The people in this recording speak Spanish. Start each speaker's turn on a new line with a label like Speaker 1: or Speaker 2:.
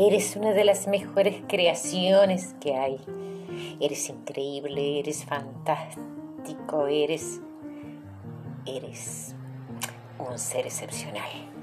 Speaker 1: Eres una de las mejores creaciones que hay. Eres increíble, eres fantástico, eres... Eres un ser excepcional.